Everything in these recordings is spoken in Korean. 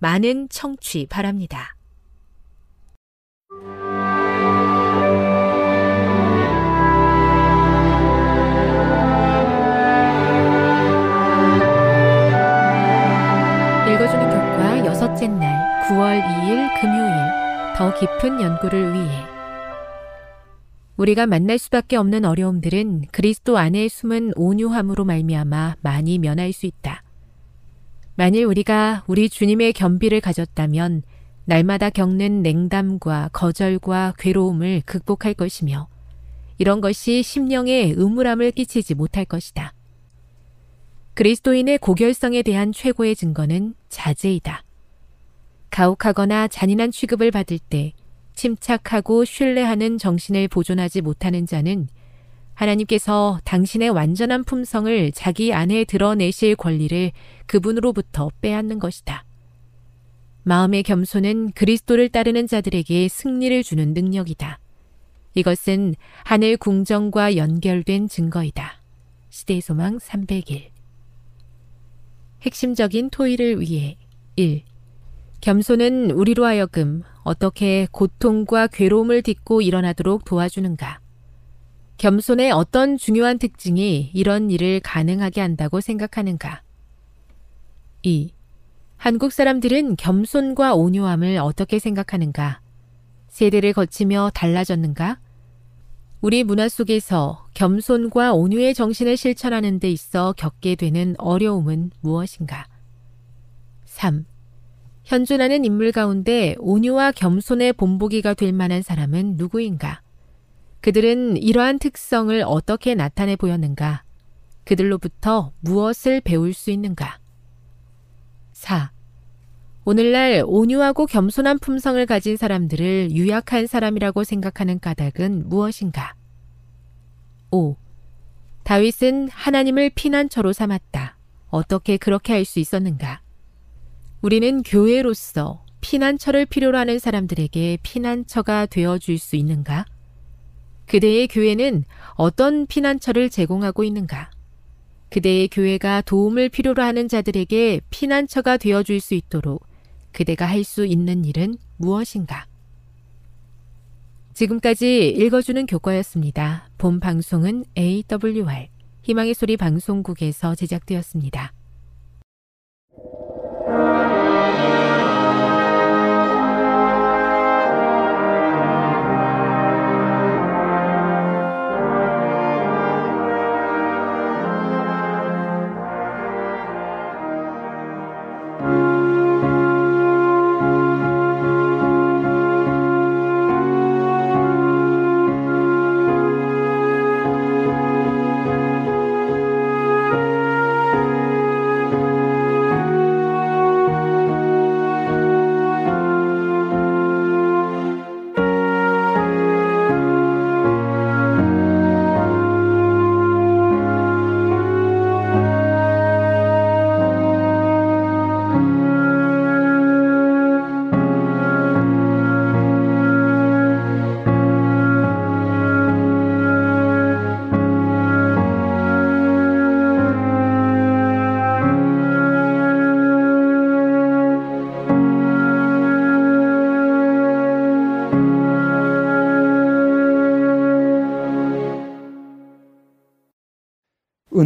많은 청취 바랍니다. 읽어주는 교과 여섯째 날 9월 2일 금요일 더 깊은 연구를 위해 우리가 만날 수밖에 없는 어려움들은 그리스도 안에 숨은 온유함으로 말미암아 많이 면할 수 있다. 만일 우리가 우리 주님의 겸비를 가졌다면 날마다 겪는 냉담과 거절과 괴로움을 극복할 것이며 이런 것이 심령에 의무람을 끼치지 못할 것이다. 그리스도인의 고결성에 대한 최고의 증거는 자제이다. 가혹하거나 잔인한 취급을 받을 때 침착하고 신뢰하는 정신을 보존하지 못하는 자는 하나님께서 당신의 완전한 품성을 자기 안에 드러내실 권리를 그분으로부터 빼앗는 것이다. 마음의 겸손은 그리스도를 따르는 자들에게 승리를 주는 능력이다. 이것은 하늘 궁정과 연결된 증거이다. 시대의 소망 301 핵심적인 토의를 위해 1. 겸손은 우리로 하여금 어떻게 고통과 괴로움을 딛고 일어나도록 도와주는가? 겸손의 어떤 중요한 특징이 이런 일을 가능하게 한다고 생각하는가? 2. 한국 사람들은 겸손과 온유함을 어떻게 생각하는가? 세대를 거치며 달라졌는가? 우리 문화 속에서 겸손과 온유의 정신을 실천하는 데 있어 겪게 되는 어려움은 무엇인가? 3. 현존하는 인물 가운데 온유와 겸손의 본보기가 될 만한 사람은 누구인가? 그들은 이러한 특성을 어떻게 나타내 보였는가? 그들로부터 무엇을 배울 수 있는가? 4. 오늘날 온유하고 겸손한 품성을 가진 사람들을 유약한 사람이라고 생각하는 까닭은 무엇인가? 5. 다윗은 하나님을 피난처로 삼았다. 어떻게 그렇게 할 수 있었는가? 우리는 교회로서 피난처를 필요로 하는 사람들에게 피난처가 되어 줄 수 있는가? 그대의 교회는 어떤 피난처를 제공하고 있는가? 그대의 교회가 도움을 필요로 하는 자들에게 피난처가 되어 줄 수 있도록 그대가 할 수 있는 일은 무엇인가? 지금까지 읽어주는 교과였습니다. 본 방송은 AWR 희망의 소리 방송국에서 제작되었습니다.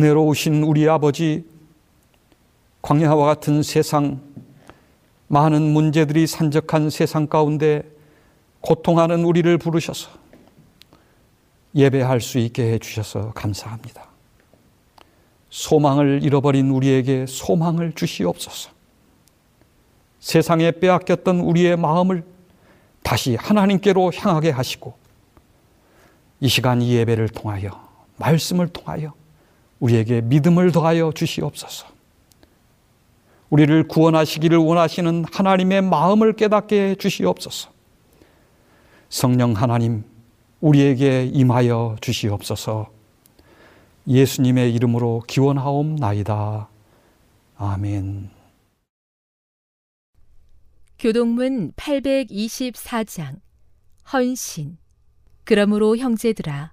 은혜로우신 우리 아버지, 광야와 같은 세상, 많은 문제들이 산적한 세상 가운데 고통하는 우리를 부르셔서 예배할 수 있게 해주셔서 감사합니다. 소망을 잃어버린 우리에게 소망을 주시옵소서. 세상에 빼앗겼던 우리의 마음을 다시 하나님께로 향하게 하시고 이 시간 이 예배를 통하여 말씀을 통하여 우리에게 믿음을 더하여 주시옵소서. 우리를 구원하시기를 원하시는 하나님의 마음을 깨닫게 해 주시옵소서. 성령 하나님, 우리에게 임하여 주시옵소서. 예수님의 이름으로 기원하옵나이다. 아멘. 교동문 824장 헌신 그러므로 형제들아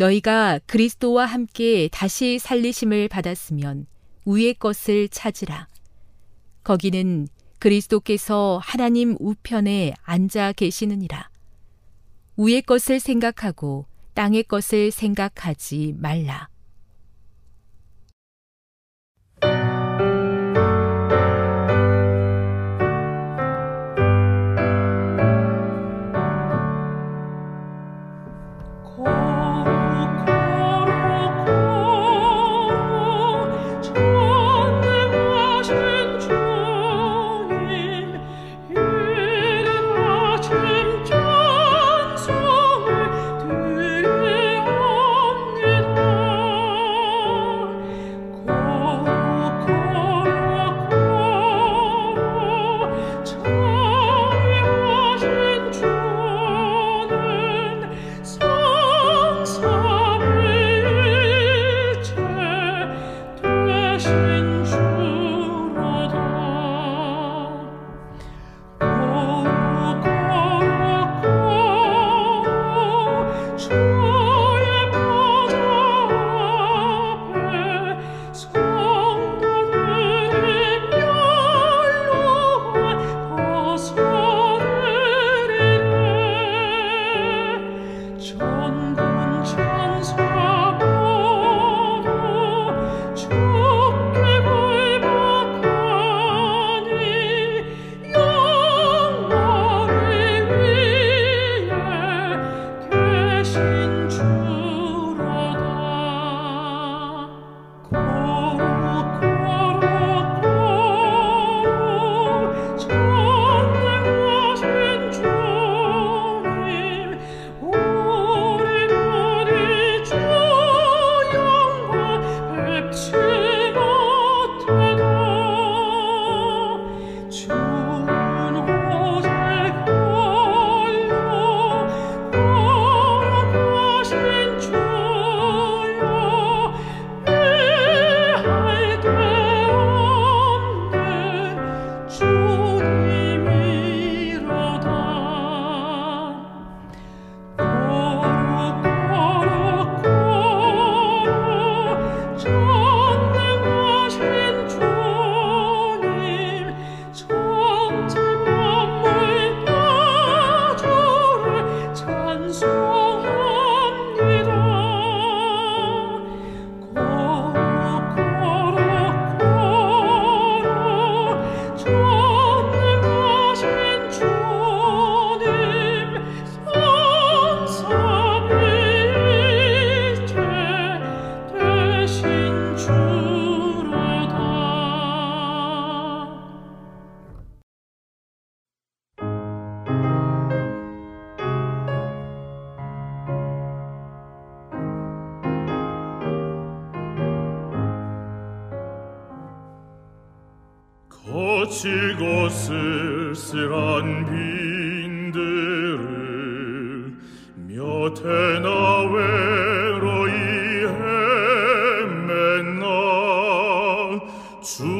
너희가 그리스도와 함께 다시 살리심을 받았으면 위의 것을 찾으라. 거기는 그리스도께서 하나님 우편에 앉아 계시느니라. 위의 것을 생각하고 땅의 것을 생각하지 말라.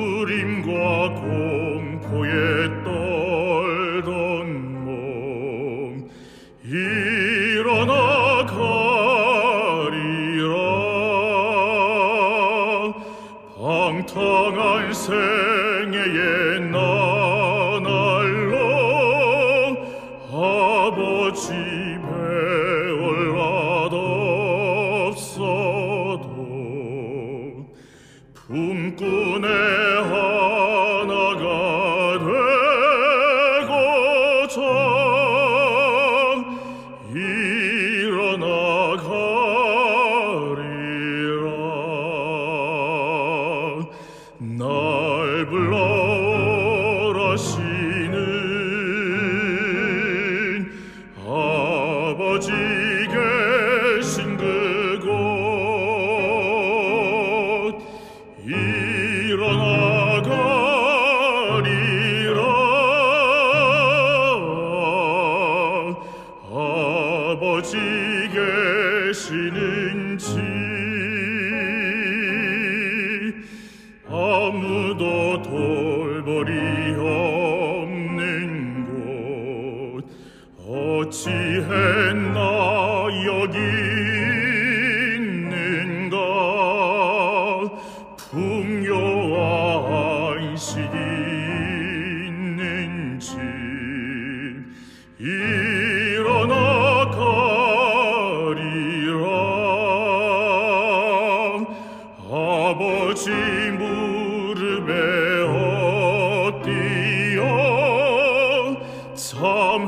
두림과 공포의 떠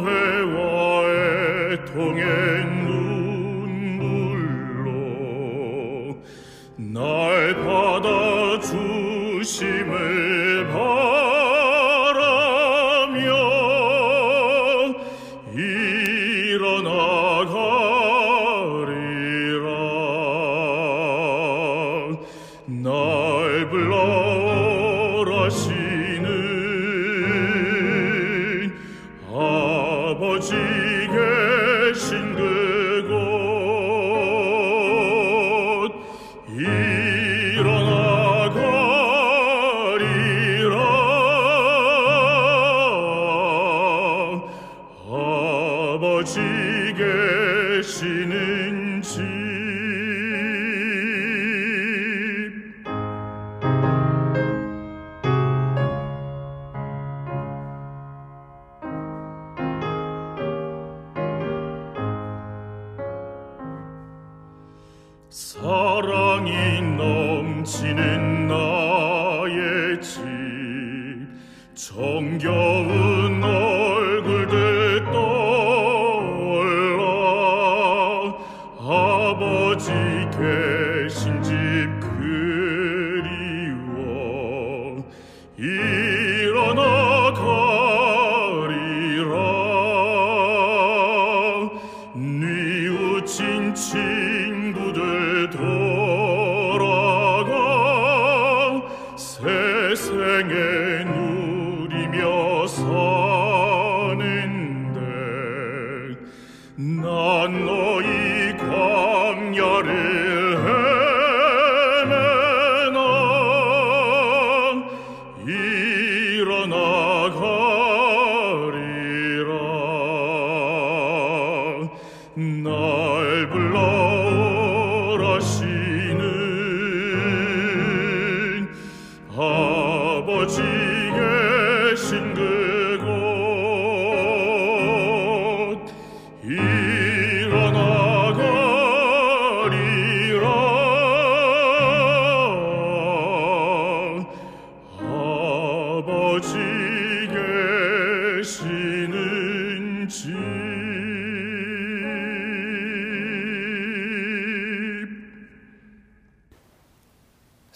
회화의 통에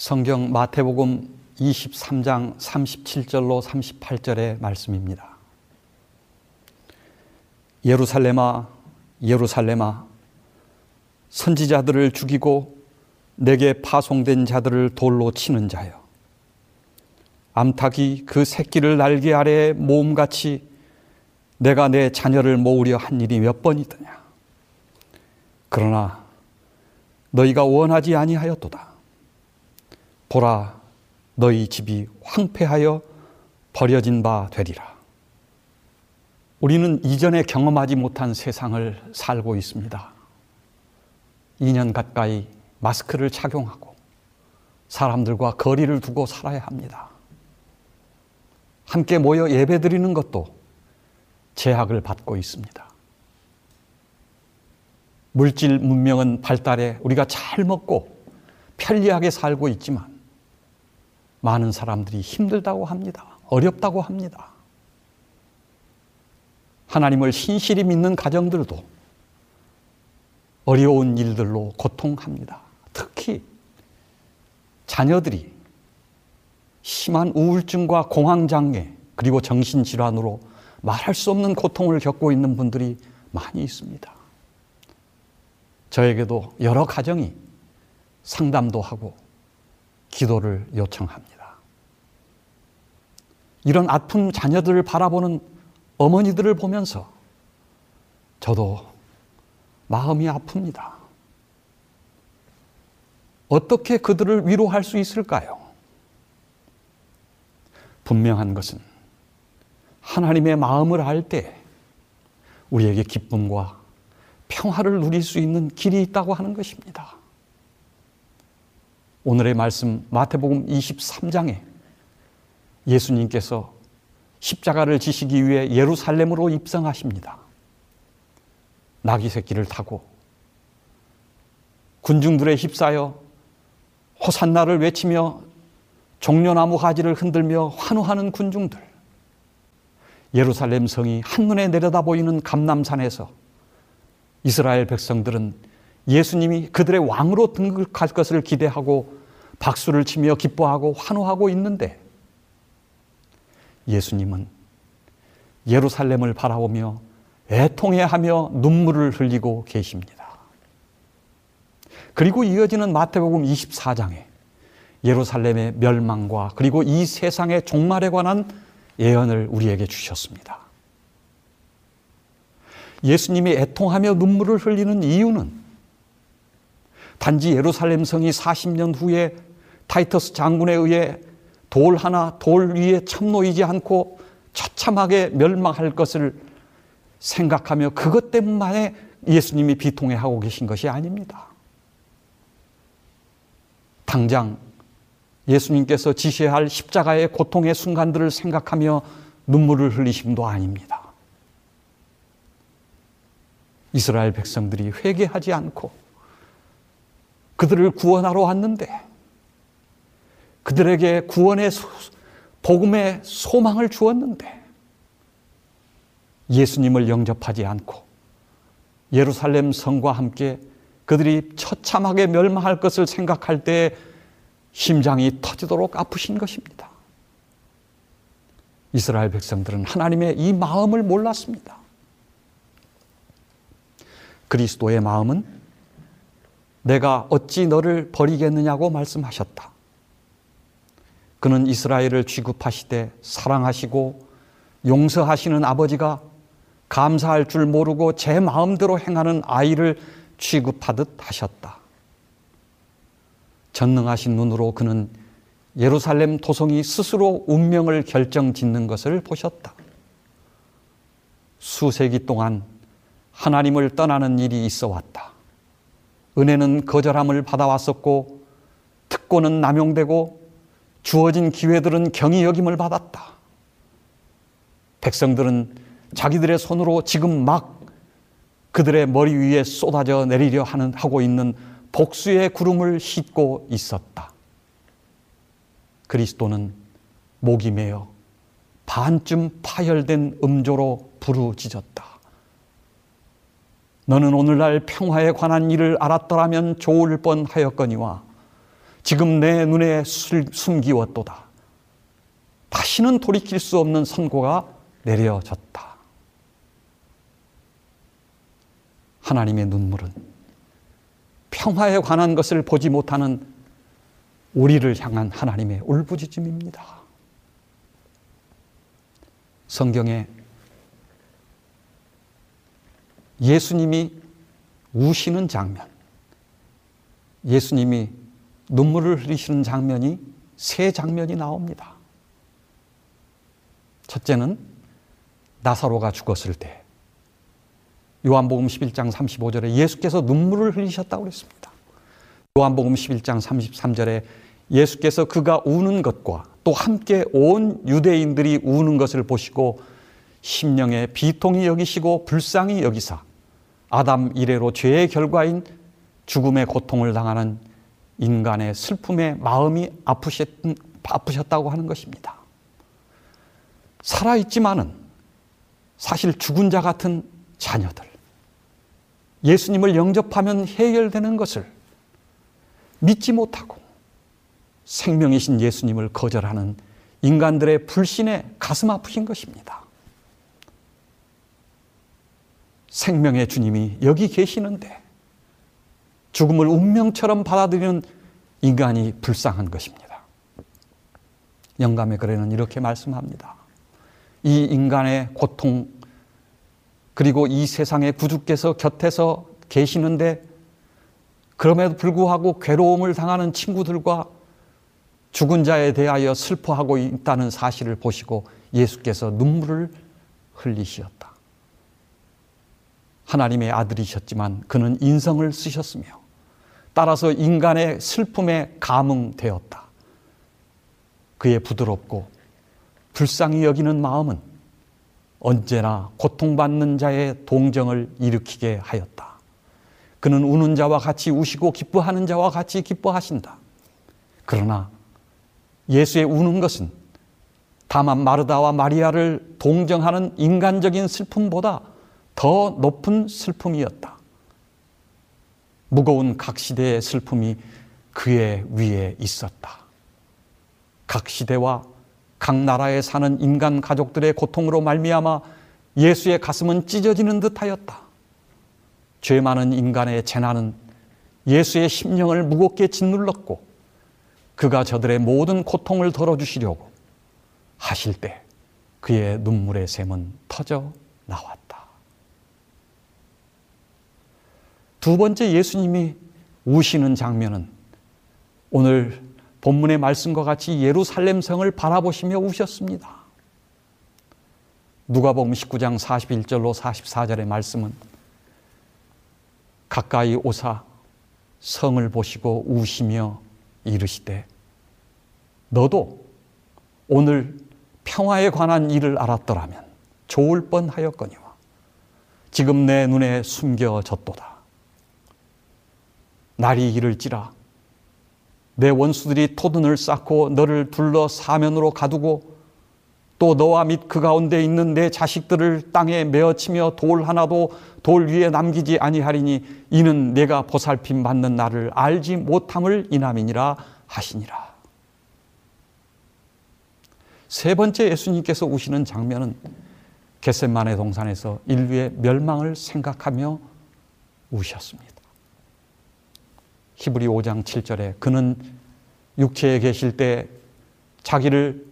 성경 마태복음 23장 37절로 38절의 말씀입니다. 예루살렘아, 예루살렘아, 선지자들을 죽이고 내게 파송된 자들을 돌로 치는 자여. 암탉이 그 새끼를 날개 아래 모음같이 내가 내 자녀를 모으려 한 일이 몇 번이더냐. 그러나 너희가 원하지 아니하였도다. 보라, 너희 집이 황폐하여 버려진 바 되리라. 우리는 이전에 경험하지 못한 세상을 살고 있습니다. 2년 가까이 마스크를 착용하고 사람들과 거리를 두고 살아야 합니다. 함께 모여 예배 드리는 것도 제약을 받고 있습니다. 물질 문명은 발달해 우리가 잘 먹고 편리하게 살고 있지만 많은 사람들이 힘들다고 합니다. 어렵다고 합니다. 하나님을 신실히 믿는 가정들도 어려운 일들로 고통합니다. 특히 자녀들이 심한 우울증과 공황장애 그리고 정신질환으로 말할 수 없는 고통을 겪고 있는 분들이 많이 있습니다. 저에게도 여러 가정이 상담도 하고 기도를 요청합니다. 이런 아픈 자녀들을 바라보는 어머니들을 보면서 저도 마음이 아픕니다. 어떻게 그들을 위로할 수 있을까요? 분명한 것은 하나님의 마음을 알 때 우리에게 기쁨과 평화를 누릴 수 있는 길이 있다고 하는 것입니다. 오늘의 말씀 마태복음 23장에 예수님께서 십자가를 지시기 위해 예루살렘으로 입성하십니다. 나귀 새끼를 타고 군중들에 휩싸여 호산나를 외치며 종려나무 가지를 흔들며 환호하는 군중들. 예루살렘 성이 한눈에 내려다 보이는 감남산에서 이스라엘 백성들은 예수님이 그들의 왕으로 등극할 것을 기대하고 박수를 치며 기뻐하고 환호하고 있는데 예수님은 예루살렘을 바라보며 애통해하며 눈물을 흘리고 계십니다. 그리고 이어지는 마태복음 24장에 예루살렘의 멸망과 그리고 이 세상의 종말에 관한 예언을 우리에게 주셨습니다. 예수님이 애통하며 눈물을 흘리는 이유는 단지 예루살렘 성이 40년 후에 타이터스 장군에 의해 돌 하나 돌 위에 참놓이지 않고 처참하게 멸망할 것을 생각하며 그것 때문에 예수님이 비통해 하고 계신 것이 아닙니다. 당장 예수님께서 지시할 십자가의 고통의 순간들을 생각하며 눈물을 흘리심도 아닙니다. 이스라엘 백성들이 회개하지 않고 그들을 구원하러 왔는데 그들에게 구원의 복음의 소망을 주었는데 예수님을 영접하지 않고 예루살렘 성과 함께 그들이 처참하게 멸망할 것을 생각할 때 심장이 터지도록 아프신 것입니다. 이스라엘 백성들은 하나님의 이 마음을 몰랐습니다. 그리스도의 마음은 내가 어찌 너를 버리겠느냐고 말씀하셨다. 그는 이스라엘을 취급하시되 사랑하시고 용서하시는 아버지가 감사할 줄 모르고 제 마음대로 행하는 아이를 취급하듯 하셨다. 전능하신 눈으로 그는 예루살렘 도성이 스스로 운명을 결정 짓는 것을 보셨다. 수세기 동안 하나님을 떠나는 일이 있어 왔다. 은혜는 거절함을 받아왔었고, 특권은 남용되고, 주어진 기회들은 경이 여김을 받았다. 백성들은 자기들의 손으로 지금 막 그들의 머리 위에 쏟아져 내리려 하는, 하고 있는 복수의 구름을 싣고 있었다. 그리스도는 목이 메어 반쯤 파열된 음조로 부르짖었다. 너는 오늘날 평화에 관한 일을 알았더라면 좋을 뻔하였거니와 지금 내 눈에 숨기웠도다. 다시는 돌이킬 수 없는 선고가 내려졌다. 하나님의 눈물은 평화에 관한 것을 보지 못하는 우리를 향한 하나님의 울부짖음입니다. 성경에 예수님이 우시는 장면, 예수님이 눈물을 흘리시는 장면이 세 장면이 나옵니다. 첫째는 나사로가 죽었을 때 요한복음 11장 35절에 예수께서 눈물을 흘리셨다고 그랬습니다. 요한복음 11장 33절에 예수께서 그가 우는 것과 또 함께 온 유대인들이 우는 것을 보시고 심령에 비통이 여기시고 불쌍히 여기사 아담 이래로 죄의 결과인 죽음의 고통을 당하는 인간의 슬픔에 마음이 아프셨, 아프셨다고 하는 것입니다. 살아있지만은 사실 죽은 자 같은 자녀들, 예수님을 영접하면 해결되는 것을 믿지 못하고 생명이신 예수님을 거절하는 인간들의 불신에 가슴 아프신 것입니다. 생명의 주님이 여기 계시는데 죽음을 운명처럼 받아들이는 인간이 불쌍한 것입니다. 영감의 글에는 이렇게 말씀합니다. 이 인간의 고통, 그리고 이 세상의 구주께서 곁에서 계시는데 그럼에도 불구하고 괴로움을 당하는 친구들과 죽은 자에 대하여 슬퍼하고 있다는 사실을 보시고 예수께서 눈물을 흘리셨다. 하나님의 아들이셨지만 그는 인성을 쓰셨으며 따라서 인간의 슬픔에 감응되었다. 그의 부드럽고 불쌍히 여기는 마음은 언제나 고통받는 자의 동정을 일으키게 하였다. 그는 우는 자와 같이 우시고 기뻐하는 자와 같이 기뻐하신다. 그러나 예수의 우는 것은 다만 마르다와 마리아를 동정하는 인간적인 슬픔보다 더 높은 슬픔이었다. 무거운 각 시대의 슬픔이 그의 위에 있었다. 각 시대와 각 나라에 사는 인간 가족들의 고통으로 말미암아 예수의 가슴은 찢어지는 듯하였다. 죄 많은 인간의 재난은 예수의 심령을 무겁게 짓눌렀고 그가 저들의 모든 고통을 덜어주시려고 하실 때 그의 눈물의 샘은 터져 나왔다. 두 번째 예수님이 우시는 장면은 오늘 본문의 말씀과 같이 예루살렘 성을 바라보시며 우셨습니다. 누가복음 19장 41절로 44절의 말씀은 가까이 오사 성을 보시고 우시며 이르시되 너도 오늘 평화에 관한 일을 알았더라면 좋을 뻔하였거니와 지금 내 눈에 숨겨졌도다. 날이 이를지라 내 원수들이 토든을 쌓고 너를 둘러 사면으로 가두고 또 너와 및 그 가운데 있는 내 자식들을 땅에 메어치며 돌 하나도 돌 위에 남기지 아니하리니 이는 내가 보살핌 받는 나를 알지 못함을 이남이니라 하시니라. 세 번째 예수님께서 우시는 장면은 겟셋만의 동산에서 인류의 멸망을 생각하며 우셨습니다. 히브리 5장 7절에 그는 육체에 계실 때 자기를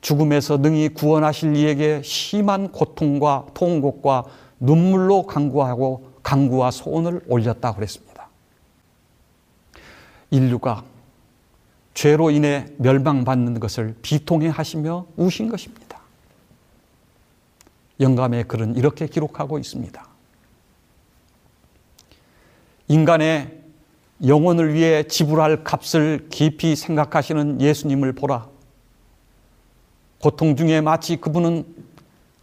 죽음에서 능히 구원하실 이에게 심한 고통과 통곡과 눈물로 강구하고 강구와 소원을 올렸다 그랬습니다. 인류가 죄로 인해 멸망받는 것을 비통해 하시며 우신 것입니다. 영감의 글은 이렇게 기록하고 있습니다. 인간의 영혼을 위해 지불할 값을 깊이 생각하시는 예수님을 보라. 고통 중에 마치 그분은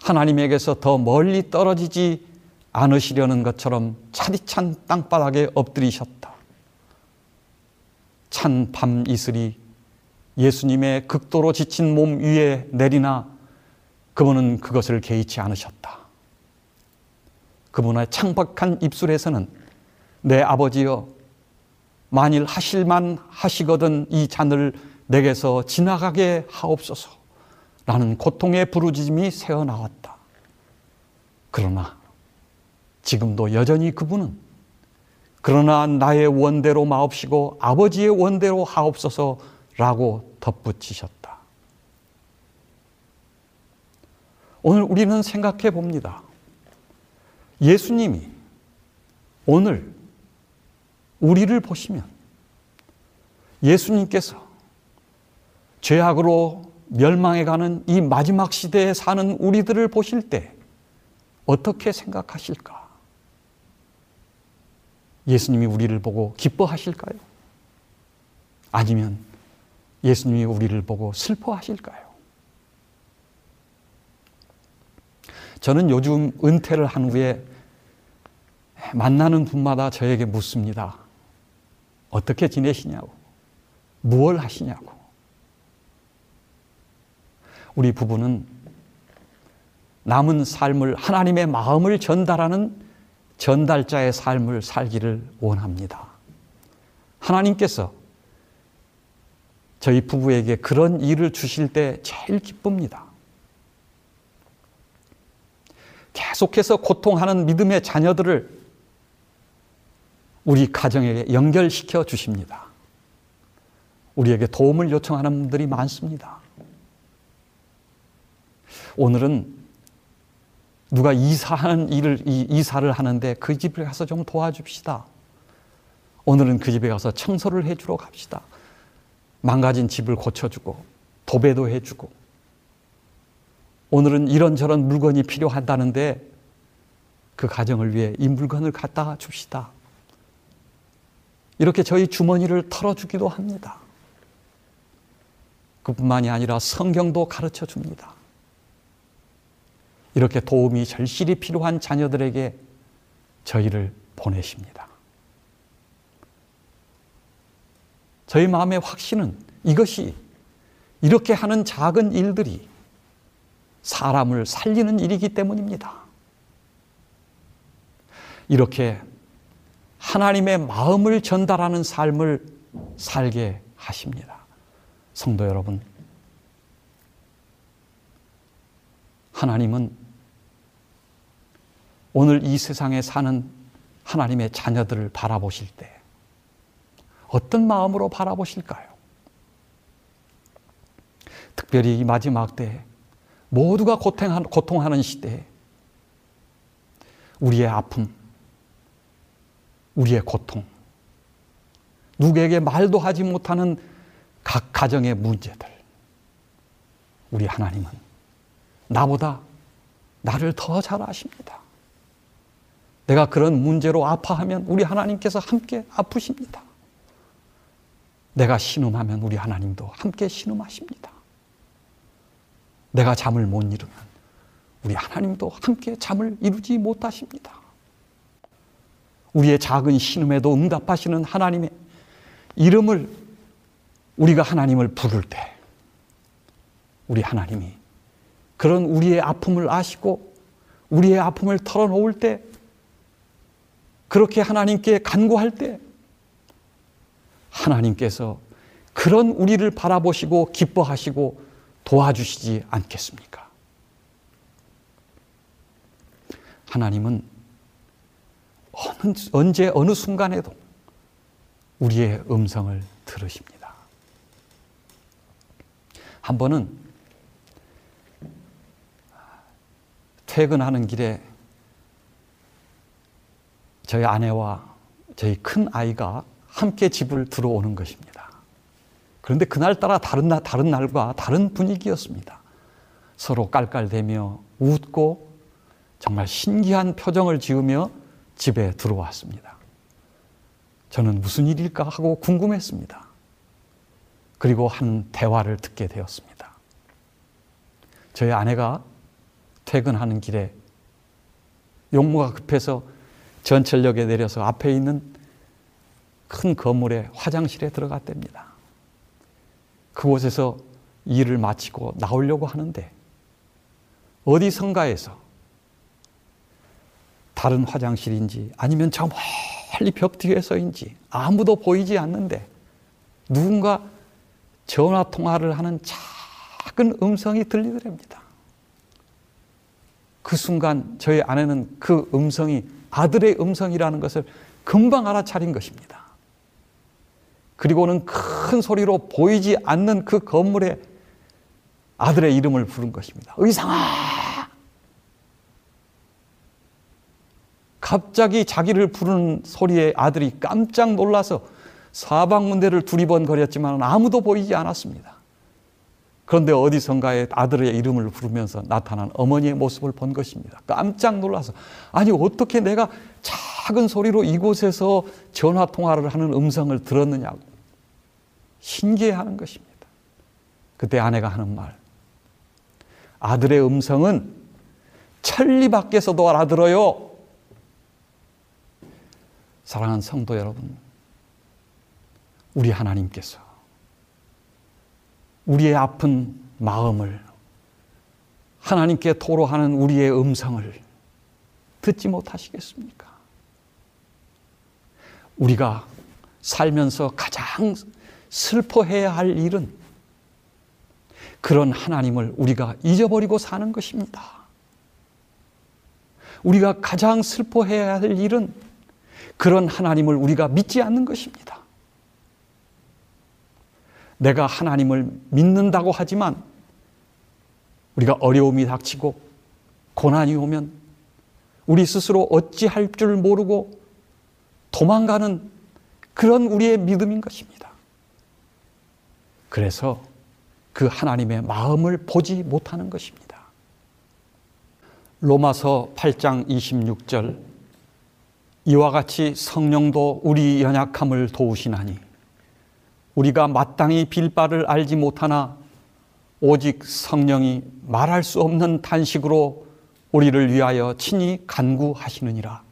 하나님에게서 더 멀리 떨어지지 않으시려는 것처럼 차디찬 땅바닥에 엎드리셨다. 찬 밤 이슬이 예수님의 극도로 지친 몸 위에 내리나 그분은 그것을 개의치 않으셨다. 그분의 창박한 입술에서는 내 아버지여 만일 하실만 하시거든 이 잔을 내게서 지나가게 하옵소서. 라는 고통의 부르짖음이 새어나왔다. 그러나 지금도 여전히 그분은 그러나 나의 원대로 마옵시고 아버지의 원대로 하옵소서 라고 덧붙이셨다. 오늘 우리는 생각해 봅니다. 예수님이 오늘 우리를 보시면 예수님께서 죄악으로 멸망해가는 이 마지막 시대에 사는 우리들을 보실 때 어떻게 생각하실까? 예수님이 우리를 보고 기뻐하실까요? 아니면 예수님이 우리를 보고 슬퍼하실까요? 저는 요즘 은퇴를 한 후에 만나는 분마다 저에게 묻습니다. 어떻게 지내시냐고. 무얼 하시냐고. 우리 부부는 남은 삶을 하나님의 마음을 전달하는 전달자의 삶을 살기를 원합니다. 하나님께서 저희 부부에게 그런 일을 주실 때 제일 기쁩니다. 계속해서 고통하는 믿음의 자녀들을 우리 가정에 연결시켜 주십니다. 우리에게 도움을 요청하는 분들이 많습니다. 오늘은 누가 이사하는 일을 이사를 하는데 그 집에 가서 좀 도와줍시다. 오늘은 그 집에 가서 청소를 해주러 갑시다. 망가진 집을 고쳐주고 도배도 해주고 오늘은 이런저런 물건이 필요하다는데 그 가정을 위해 이 물건을 갖다 줍시다. 이렇게 저희 주머니를 털어주기도 합니다. 그뿐만이 아니라 성경도 가르쳐 줍니다. 이렇게 도움이 절실히 필요한 자녀들에게 저희를 보내십니다. 저희 마음의 확신은 이것이 이렇게 하는 작은 일들이 사람을 살리는 일이기 때문입니다. 이렇게 하나님의 마음을 전달하는 삶을 살게 하십니다. 성도 여러분, 하나님은 오늘 이 세상에 사는 하나님의 자녀들을 바라보실 때 어떤 마음으로 바라보실까요? 특별히 이 마지막 때 모두가 고통하는 시대에 우리의 아픔, 우리의 고통, 누구에게 말도 하지 못하는 각 가정의 문제들. 우리 하나님은 나보다 나를 더 잘 아십니다. 내가 그런 문제로 아파하면 우리 하나님께서 함께 아프십니다. 내가 신음하면 우리 하나님도 함께 신음하십니다. 내가 잠을 못 이루면 우리 하나님도 함께 잠을 이루지 못하십니다. 우리의 작은 신음에도 응답하시는 하나님의 이름을 우리가 하나님을 부를 때 우리 하나님이 그런 우리의 아픔을 아시고 우리의 아픔을 털어놓을 때 그렇게 하나님께 간구할 때 하나님께서 그런 우리를 바라보시고 기뻐하시고 도와주시지 않겠습니까? 하나님은 언제 어느 순간에도 우리의 음성을 들으십니다. 한 번은 퇴근하는 길에 저희 아내와 저희 큰 아이가 함께 집을 들어오는 것입니다. 그런데 그날따라 다른, 날, 다른 날과 다른 분위기였습니다. 서로 깔깔대며 웃고 정말 신기한 표정을 지으며 집에 들어왔습니다. 저는 무슨 일일까 하고 궁금했습니다. 그리고 한 대화를 듣게 되었습니다. 저희 아내가 퇴근하는 길에 용무가 급해서 전철역에 내려서 앞에 있는 큰 건물의 화장실에 들어갔답니다. 그곳에서 일을 마치고 나오려고 하는데 어디선가에서 다른 화장실인지 아니면 저 멀리 벽 뒤에서인지 아무도 보이지 않는데 누군가 전화 통화를 하는 작은 음성이 들리더랍니다. 그 순간 저희 아내는 그 음성이 아들의 음성이라는 것을 금방 알아차린 것입니다. 그리고는 큰 소리로 보이지 않는 그 건물에 아들의 이름을 부른 것입니다. 의상아! 갑자기 자기를 부르는 소리에 아들이 깜짝 놀라서 사방문대를 두리번거렸지만 아무도 보이지 않았습니다. 그런데 어디선가에 아들의 이름을 부르면서 나타난 어머니의 모습을 본 것입니다. 깜짝 놀라서 아니 어떻게 내가 작은 소리로 이곳에서 전화 통화를 하는 음성을 들었느냐고 신기해하는 것입니다. 그때 아내가 하는 말 아들의 음성은 천리 밖에서도 알아들어요. 사랑하는 성도 여러분, 우리 하나님께서 우리의 아픈 마음을 하나님께 토로하는 우리의 음성을 듣지 못하시겠습니까? 우리가 살면서 가장 슬퍼해야 할 일은 그런 하나님을 우리가 잊어버리고 사는 것입니다. 우리가 가장 슬퍼해야 할 일은 그런 하나님을 우리가 믿지 않는 것입니다. 내가 하나님을 믿는다고 하지만 우리가 어려움이 닥치고 고난이 오면 우리 스스로 어찌할 줄 모르고 도망가는 그런 우리의 믿음인 것입니다. 그래서 그 하나님의 마음을 보지 못하는 것입니다. 로마서 8장 26절 이와 같이 성령도 우리 연약함을 도우시나니 우리가 마땅히 빌 바를 알지 못하나 오직 성령이 말할 수 없는 탄식으로 우리를 위하여 친히 간구하시느니라.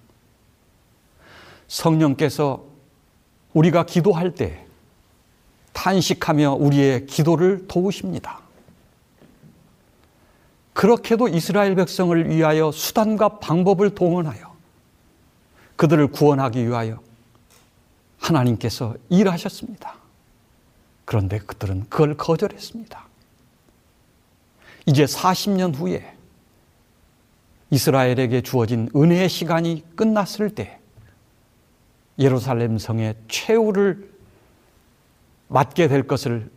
성령께서 우리가 기도할 때 탄식하며 우리의 기도를 도우십니다. 그렇게도 이스라엘 백성을 위하여 수단과 방법을 동원하여 그들을 구원하기 위하여 하나님께서 일하셨습니다. 그런데 그들은 그걸 거절했습니다. 이제 40년 후에 이스라엘에게 주어진 은혜의 시간이 끝났을 때 예루살렘 성의 최후를 맞게 될 것을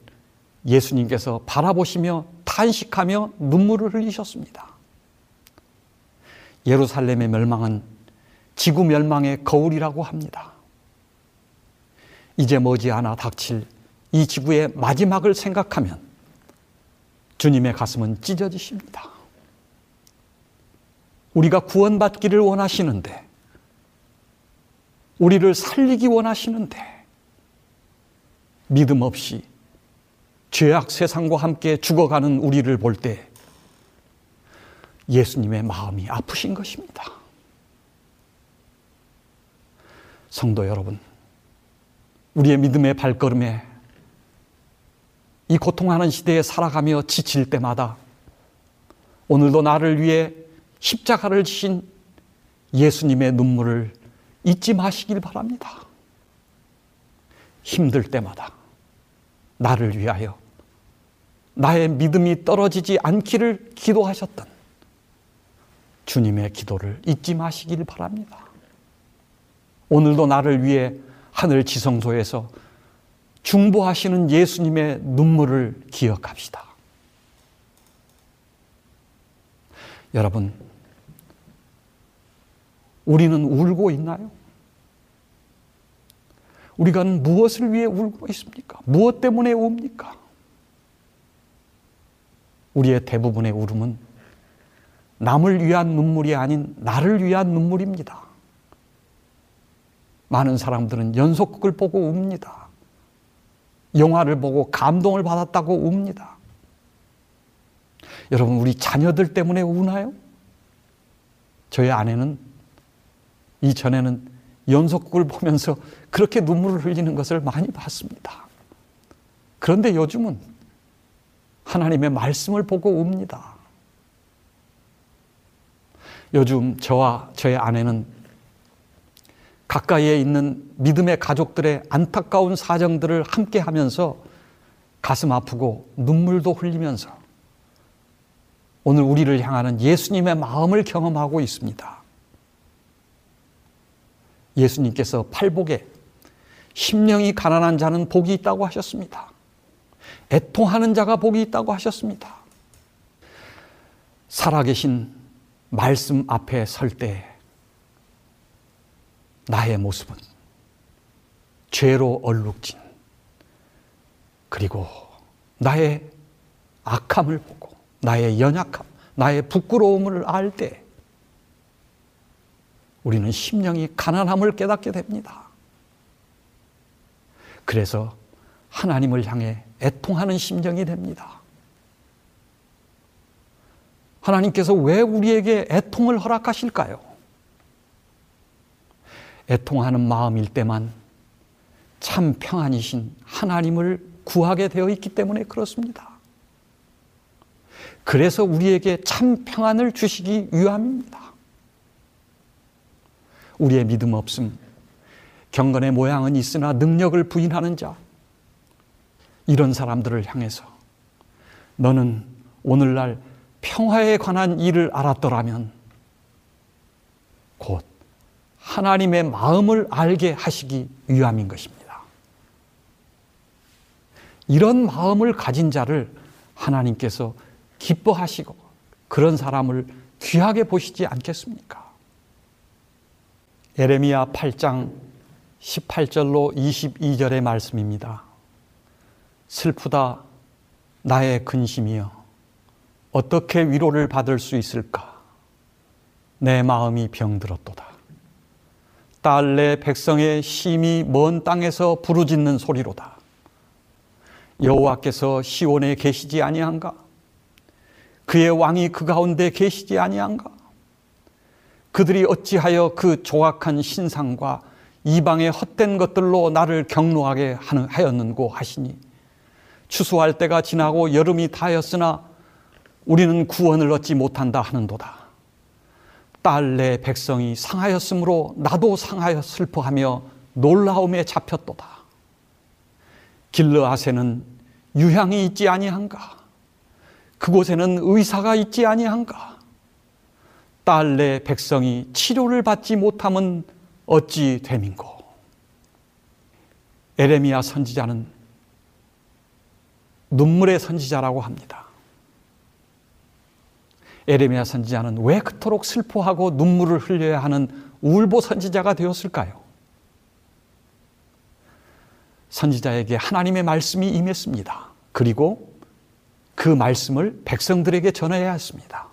예수님께서 바라보시며 탄식하며 눈물을 흘리셨습니다. 예루살렘의 멸망은 지구 멸망의 거울이라고 합니다. 이제 머지않아 닥칠 이 지구의 마지막을 생각하면 주님의 가슴은 찢어지십니다. 우리가 구원받기를 원하시는데, 우리를 살리기 원하시는데, 믿음 없이 죄악 세상과 함께 죽어가는 우리를 볼 때 예수님의 마음이 아프신 것입니다. 성도 여러분, 우리의 믿음의 발걸음에 이 고통하는 시대에 살아가며 지칠 때마다 오늘도 나를 위해 십자가를 지신 예수님의 눈물을 잊지 마시길 바랍니다. 힘들 때마다 나를 위하여 나의 믿음이 떨어지지 않기를 기도하셨던 주님의 기도를 잊지 마시길 바랍니다. 오늘도 나를 위해 하늘 지성소에서 중보하시는 예수님의 눈물을 기억합시다. 여러분, 우리는 울고 있나요? 우리가 무엇을 위해 울고 있습니까? 무엇 때문에 웁니까? 우리의 대부분의 울음은 남을 위한 눈물이 아닌 나를 위한 눈물입니다. 많은 사람들은 연속극을 보고 웁니다. 영화를 보고 감동을 받았다고 웁니다. 여러분, 우리 자녀들 때문에 우나요? 저희 아내는 이전에는 연속극을 보면서 그렇게 눈물을 흘리는 것을 많이 봤습니다. 그런데 요즘은 하나님의 말씀을 보고 웁니다. 요즘 저와 저의 아내는 가까이에 있는 믿음의 가족들의 안타까운 사정들을 함께 하면서 가슴 아프고 눈물도 흘리면서 오늘 우리를 향하는 예수님의 마음을 경험하고 있습니다. 예수님께서 팔복에 심령이 가난한 자는 복이 있다고 하셨습니다. 애통하는 자가 복이 있다고 하셨습니다. 살아계신 말씀 앞에 설 때 나의 모습은 죄로 얼룩진 그리고 나의 악함을 보고 나의 연약함, 나의 부끄러움을 알 때 우리는 심령이 가난함을 깨닫게 됩니다. 그래서 하나님을 향해 애통하는 심정이 됩니다. 하나님께서 왜 우리에게 애통을 허락하실까요? 애통하는 마음일 때만 참 평안이신 하나님을 구하게 되어 있기 때문에 그렇습니다. 그래서 우리에게 참 평안을 주시기 위함입니다. 우리의 믿음 없음, 경건의 모양은 있으나 능력을 부인하는 자, 이런 사람들을 향해서 너는 오늘날 평화에 관한 일을 알았더라면 곧 하나님의 마음을 알게 하시기 위함인 것입니다. 이런 마음을 가진 자를 하나님께서 기뻐하시고 그런 사람을 귀하게 보시지 않겠습니까? 에레미야 8장 18절로 22절의 말씀입니다. 슬프다 나의 근심이여 어떻게 위로를 받을 수 있을까? 내 마음이 병들었도다. 딸내 백성의 심이 먼 땅에서 부르짖는 소리로다. 여호와께서 시온에 계시지 아니한가? 그의 왕이 그 가운데 계시지 아니한가? 그들이 어찌하여 그 조악한 신상과 이방의 헛된 것들로 나를 경노하게 하였는고 하시니 추수할 때가 지나고 여름이 다였으나 우리는 구원을 얻지 못한다 하는도다. 딸내 백성이 상하였으므로 나도 상하여 슬퍼하며 놀라움에 잡혔도다. 길르앗에는 유향이 있지 아니한가? 그곳에는 의사가 있지 아니한가? 딸 내 백성이 치료를 받지 못함은 어찌 됨인고? 에레미야 선지자는 눈물의 선지자라고 합니다. 에레미야 선지자는 왜 그토록 슬퍼하고 눈물을 흘려야 하는 울보 선지자가 되었을까요? 선지자에게 하나님의 말씀이 임했습니다. 그리고 그 말씀을 백성들에게 전해야 했습니다.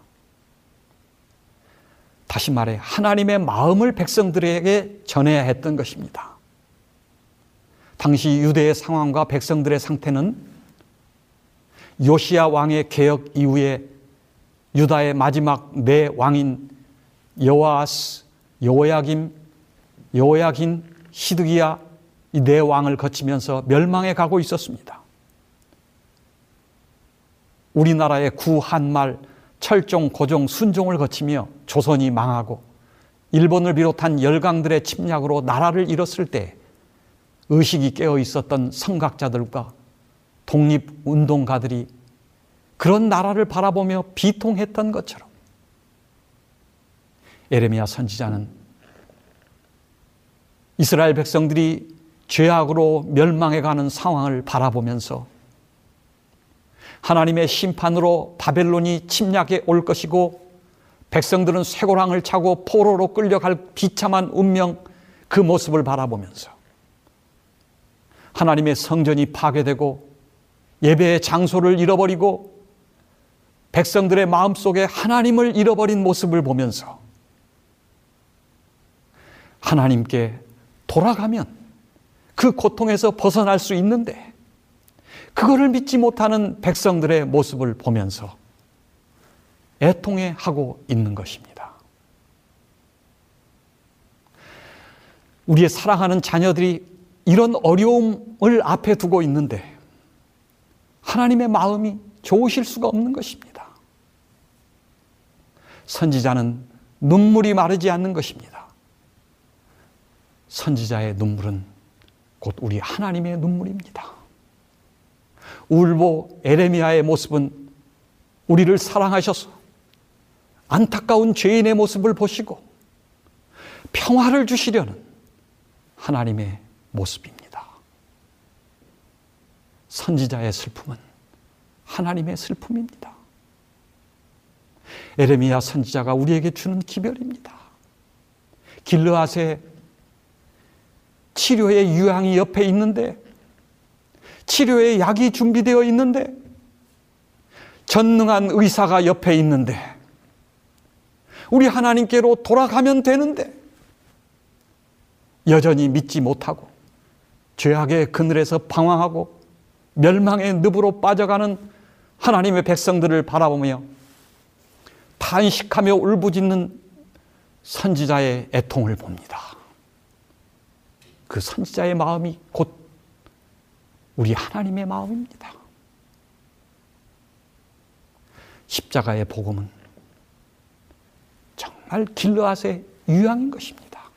다시 말해 하나님의 마음을 백성들에게 전해야 했던 것입니다. 당시 유대의 상황과 백성들의 상태는 요시야 왕의 개혁 이후에 유다의 마지막 네 왕인 여호아스, 여호야김, 여호야긴, 시드기야 이 네 왕을 거치면서 멸망해 가고 있었습니다. 우리나라의 구 한말 철종, 고종, 순종을 거치며 조선이 망하고 일본을 비롯한 열강들의 침략으로 나라를 잃었을 때 의식이 깨어 있었던 성각자들과 독립운동가들이 그런 나라를 바라보며 비통했던 것처럼 에레미야 선지자는 이스라엘 백성들이 죄악으로 멸망해가는 상황을 바라보면서 하나님의 심판으로 바벨론이 침략해 올 것이고 백성들은 쇠고랑을 차고 포로로 끌려갈 비참한 운명 그 모습을 바라보면서 하나님의 성전이 파괴되고 예배의 장소를 잃어버리고 백성들의 마음속에 하나님을 잃어버린 모습을 보면서 하나님께 돌아가면 그 고통에서 벗어날 수 있는데 그거를 믿지 못하는 백성들의 모습을 보면서 애통해 하고 있는 것입니다. 우리의 사랑하는 자녀들이 이런 어려움을 앞에 두고 있는데 하나님의 마음이 좋으실 수가 없는 것입니다. 선지자는 눈물이 마르지 않는 것입니다. 선지자의 눈물은 곧 우리 하나님의 눈물입니다. 울보 에레미야의 모습은 우리를 사랑하셔서 안타까운 죄인의 모습을 보시고 평화를 주시려는 하나님의 모습입니다. 선지자의 슬픔은 하나님의 슬픔입니다. 에레미야 선지자가 우리에게 주는 기별입니다. 길르앗의 치료의 유향이 옆에 있는데 치료의 약이 준비되어 있는데 전능한 의사가 옆에 있는데 우리 하나님께로 돌아가면 되는데 여전히 믿지 못하고 죄악의 그늘에서 방황하고 멸망의 늪으로 빠져가는 하나님의 백성들을 바라보며 탄식하며 울부짖는 선지자의 애통을 봅니다. 그 선지자의 마음이 곧 우리 하나님의 마음입니다. 십자가의 복음은 정말 길르앗의 유양인 것입니다.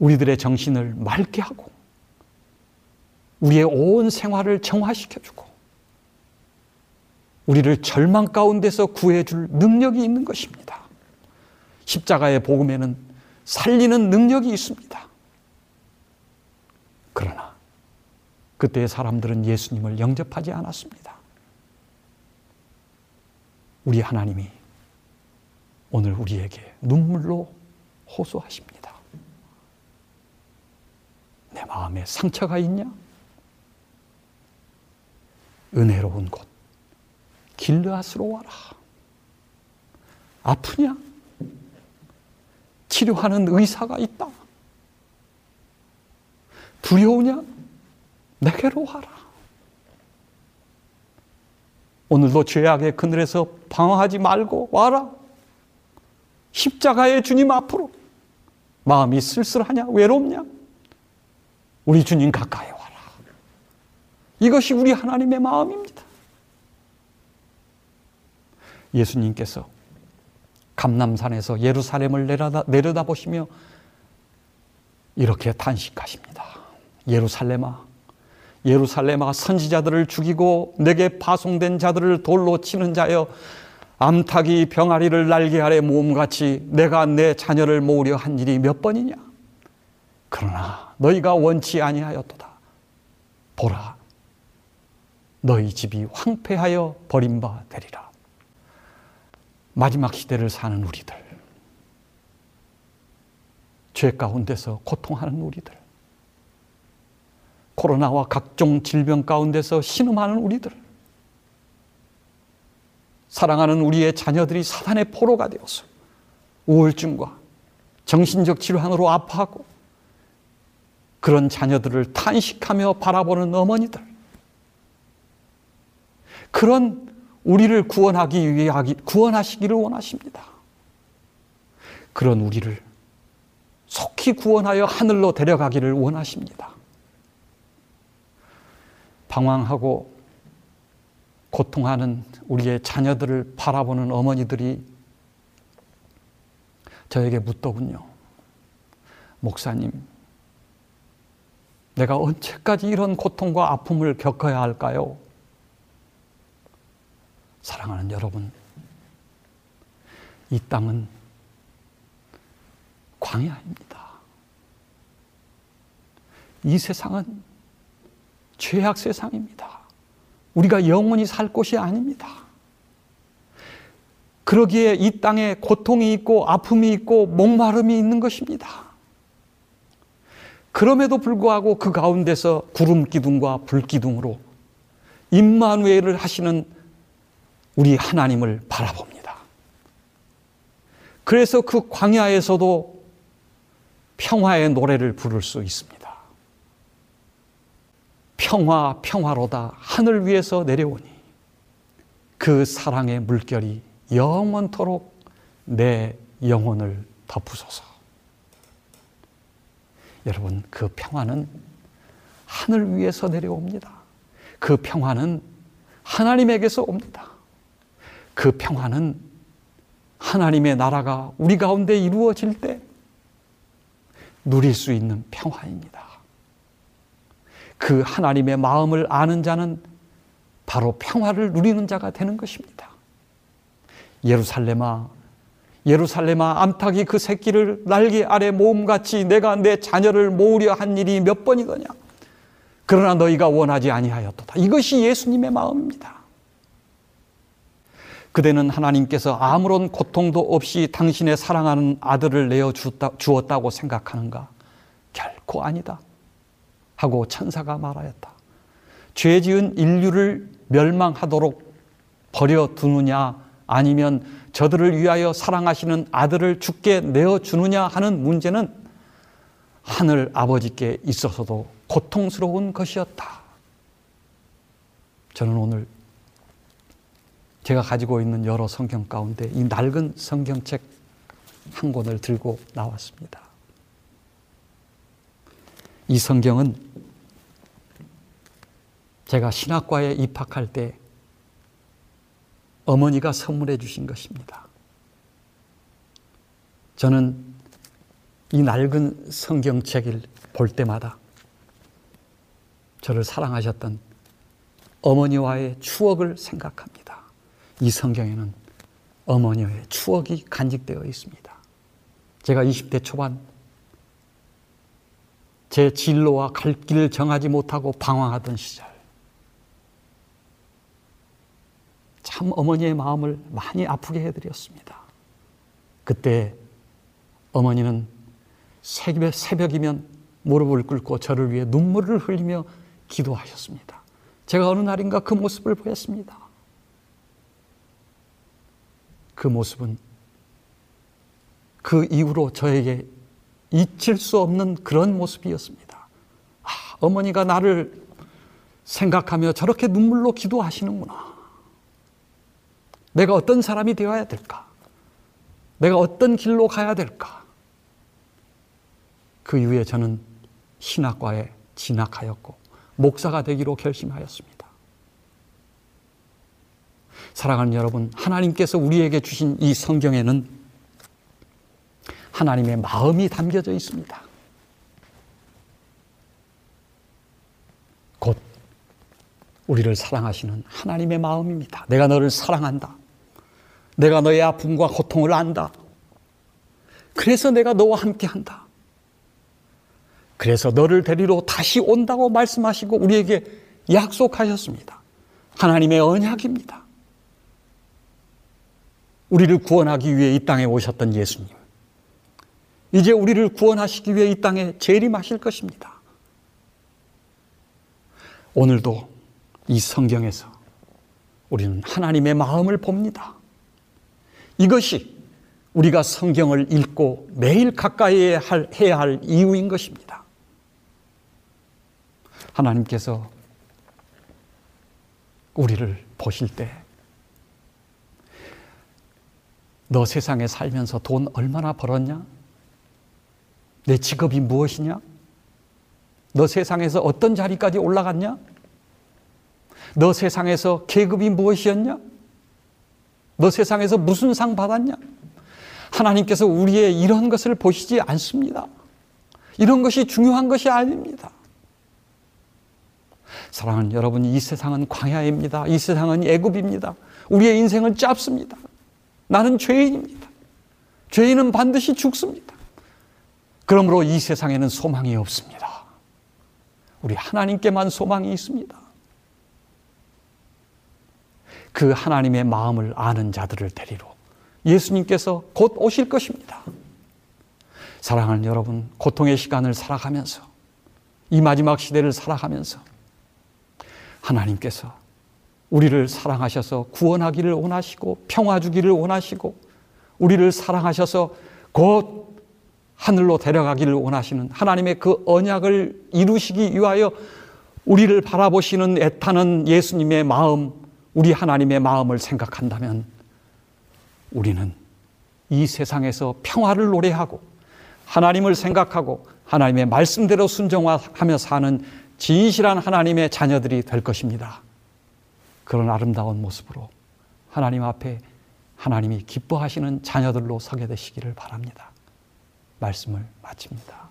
우리들의 정신을 맑게 하고 우리의 온 생활을 정화시켜주고 우리를 절망 가운데서 구해줄 능력이 있는 것입니다. 십자가의 복음에는 살리는 능력이 있습니다. 그러나 그때의 사람들은 예수님을 영접하지 않았습니다. 우리 하나님이 오늘 우리에게 눈물로 호소하십니다. 내 마음에 상처가 있냐? 은혜로운 곳 길르앗으로 와라. 아프냐? 치료하는 의사가 있다. 두려우냐? 내게로 와라. 오늘도 죄악의 그늘에서 방황하지 말고 와라. 십자가의 주님 앞으로. 마음이 쓸쓸하냐? 외롭냐? 우리 주님 가까이 와라. 이것이 우리 하나님의 마음입니다. 예수님께서 감남산에서 예루살렘을 내려다, 내려다보시며 이렇게 탄식하십니다. 예루살렘아, 예루살렘아 선지자들을 죽이고 내게 파송된 자들을 돌로 치는 자여 암탉이 병아리를 날개 아래 모음같이 내가 내 자녀를 모으려 한 일이 몇 번이냐? 그러나 너희가 원치 아니하였도다. 보라, 너희 집이 황폐하여 버림바 되리라. 마지막 시대를 사는 우리들, 죄 가운데서 고통하는 우리들, 코로나와 각종 질병 가운데서 신음하는 우리들, 사랑하는 우리의 자녀들이 사단의 포로가 되어서 우울증과 정신적 질환으로 아파하고 그런 자녀들을 탄식하며 바라보는 어머니들, 그런 우리를 구원하기 위해 구원하시기를 원하십니다. 그런 우리를 속히 구원하여 하늘로 데려가기를 원하십니다. 방황하고 고통하는 우리의 자녀들을 바라보는 어머니들이 저에게 묻더군요. 목사님, 내가 언제까지 이런 고통과 아픔을 겪어야 할까요? 사랑하는 여러분, 이 땅은 광야입니다. 이 세상은 죄악 세상입니다. 우리가 영원히 살 곳이 아닙니다. 그러기에 이 땅에 고통이 있고 아픔이 있고 목마름이 있는 것입니다. 그럼에도 불구하고 그 가운데서 구름 기둥과 불 기둥으로 임마누엘을 하시는 우리 하나님을 바라봅니다. 그래서 그 광야에서도 평화의 노래를 부를 수 있습니다. 평화, 평화로다 하늘 위에서 내려오니 그 사랑의 물결이 영원토록 내 영혼을 덮으소서. 여러분, 그 평화는 하늘 위에서 내려옵니다. 그 평화는 하나님에게서 옵니다. 그 평화는 하나님의 나라가 우리 가운데 이루어질 때 누릴 수 있는 평화입니다. 그 하나님의 마음을 아는 자는 바로 평화를 누리는 자가 되는 것입니다. 예루살렘아, 예루살렘아, 암탉이 그 새끼를 날개 아래 모음같이 내가 내 자녀를 모으려 한 일이 몇 번이더냐. 그러나 너희가 원하지 아니하였도다. 이것이 예수님의 마음입니다. 그대는 하나님께서 아무런 고통도 없이 당신의 사랑하는 아들을 내어 주었다고 생각하는가? 결코 아니다. 하고 천사가 말하였다. 죄 지은 인류를 멸망하도록 버려두느냐 아니면 저들을 위하여 사랑하시는 아들을 죽게 내어주느냐 하는 문제는 하늘 아버지께 있어서도 고통스러운 것이었다. 저는 오늘 제가 가지고 있는 여러 성경 가운데 이 낡은 성경책 한 권을 들고 나왔습니다. 이 성경은 제가 신학과에 입학할 때 어머니가 선물해 주신 것입니다. 저는 이 낡은 성경책을 볼 때마다 저를 사랑하셨던 어머니와의 추억을 생각합니다. 이 성경에는 어머니의 추억이 간직되어 있습니다. 제가 20대 초반 제 진로와 갈 길을 정하지 못하고 방황하던 시절 참 어머니의 마음을 많이 아프게 해드렸습니다. 그때 어머니는 새벽, 새벽이면 무릎을 꿇고 저를 위해 눈물을 흘리며 기도하셨습니다. 제가 어느 날인가 그 모습을 보였습니다. 그 모습은 그 이후로 저에게 잊힐 수 없는 그런 모습이었습니다. 아, 어머니가 나를 생각하며 저렇게 눈물로 기도하시는구나. 내가 어떤 사람이 되어야 될까? 내가 어떤 길로 가야 될까? 그 이후에 저는 신학과에 진학하였고 목사가 되기로 결심하였습니다. 사랑하는 여러분, 하나님께서 우리에게 주신 이 성경에는 하나님의 마음이 담겨져 있습니다. 곧 우리를 사랑하시는 하나님의 마음입니다. 내가 너를 사랑한다. 내가 너의 아픔과 고통을 안다. 그래서 내가 너와 함께 한다. 그래서 너를 데리러 다시 온다고 말씀하시고 우리에게 약속하셨습니다. 하나님의 언약입니다. 우리를 구원하기 위해 이 땅에 오셨던 예수님. 이제 우리를 구원하시기 위해 이 땅에 재림하실 것입니다. 오늘도 이 성경에서 우리는 하나님의 마음을 봅니다. 이것이 우리가 성경을 읽고 매일 가까이 해야 할 이유인 것입니다. 하나님께서 우리를 보실 때, 너 세상에 살면서 돈 얼마나 벌었냐? 내 직업이 무엇이냐? 너 세상에서 어떤 자리까지 올라갔냐? 너 세상에서 계급이 무엇이었냐? 너 세상에서 무슨 상 받았냐? 하나님께서 우리의 이런 것을 보시지 않습니다. 이런 것이 중요한 것이 아닙니다. 사랑하는 여러분, 이 세상은 광야입니다. 이 세상은 애굽입니다. 우리의 인생은 짧습니다. 나는 죄인입니다. 죄인은 반드시 죽습니다. 그러므로 이 세상에는 소망이 없습니다. 우리 하나님께만 소망이 있습니다. 그 하나님의 마음을 아는 자들을 데리러 예수님께서 곧 오실 것입니다. 사랑하는 여러분, 고통의 시간을 살아가면서 이 마지막 시대를 살아가면서 하나님께서 우리를 사랑하셔서 구원하기를 원하시고 평화 주기를 원하시고 우리를 사랑하셔서 곧 하늘로 데려가기를 원하시는 하나님의 그 언약을 이루시기 위하여 우리를 바라보시는 애타는 예수님의 마음, 우리 하나님의 마음을 생각한다면 우리는 이 세상에서 평화를 노래하고 하나님을 생각하고 하나님의 말씀대로 순종하며 사는 진실한 하나님의 자녀들이 될 것입니다. 그런 아름다운 모습으로 하나님 앞에 하나님이 기뻐하시는 자녀들로 서게 되시기를 바랍니다. 말씀을 마칩니다.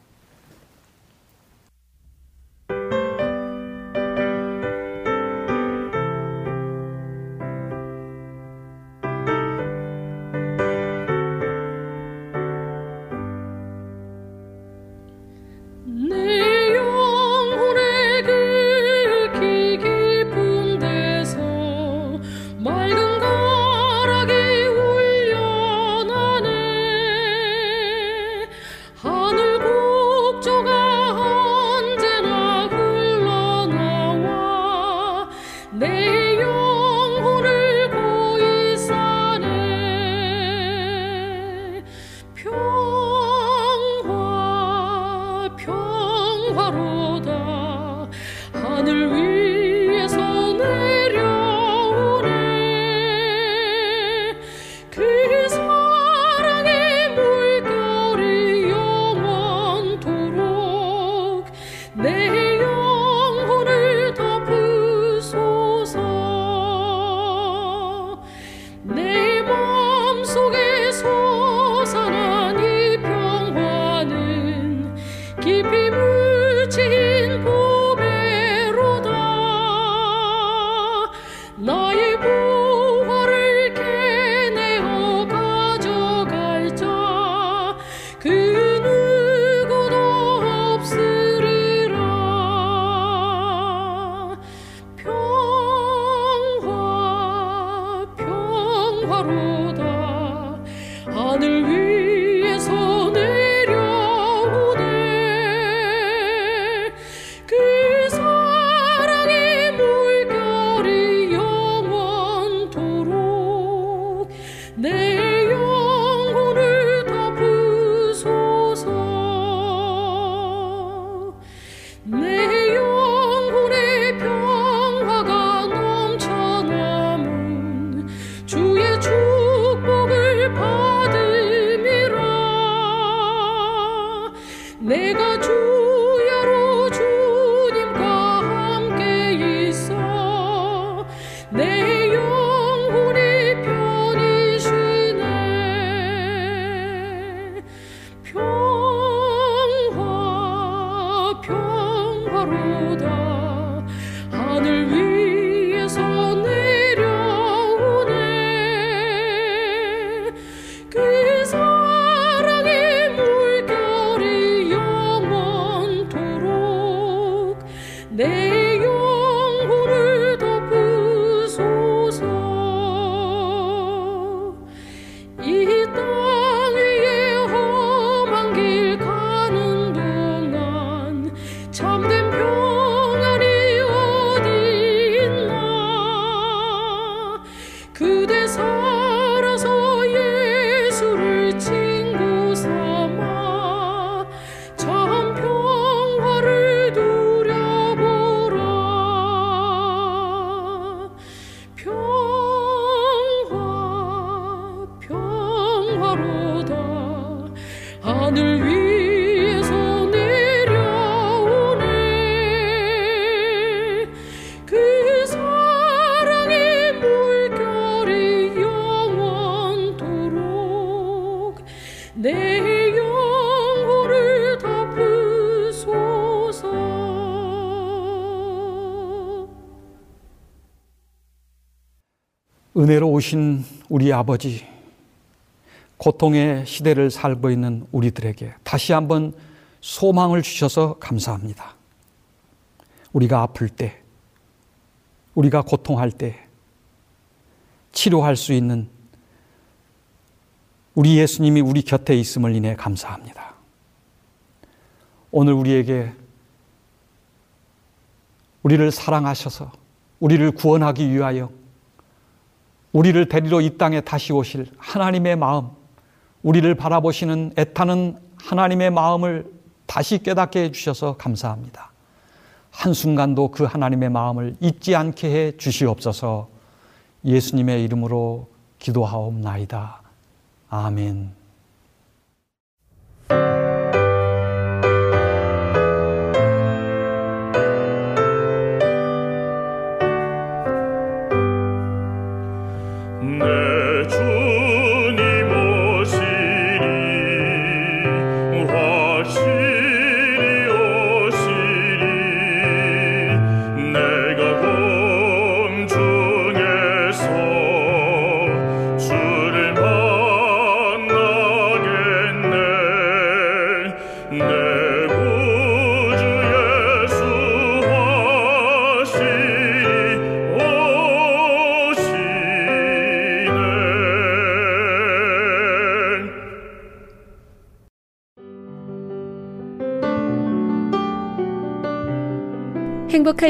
은혜로 오신 우리 아버지, 고통의 시대를 살고 있는 우리들에게 다시 한번 소망을 주셔서 감사합니다. 우리가 아플 때, 우리가 고통할 때, 치료할 수 있는 우리 예수님이 우리 곁에 있음을 인해 감사합니다. 오늘 우리에게 우리를 사랑하셔서 우리를 구원하기 위하여 우리를 데리러 이 땅에 다시 오실 하나님의 마음, 우리를 바라보시는 애타는 하나님의 마음을 다시 깨닫게 해주셔서 감사합니다. 한순간도 그 하나님의 마음을 잊지 않게 해 주시옵소서 예수님의 이름으로 기도하옵나이다. 아멘.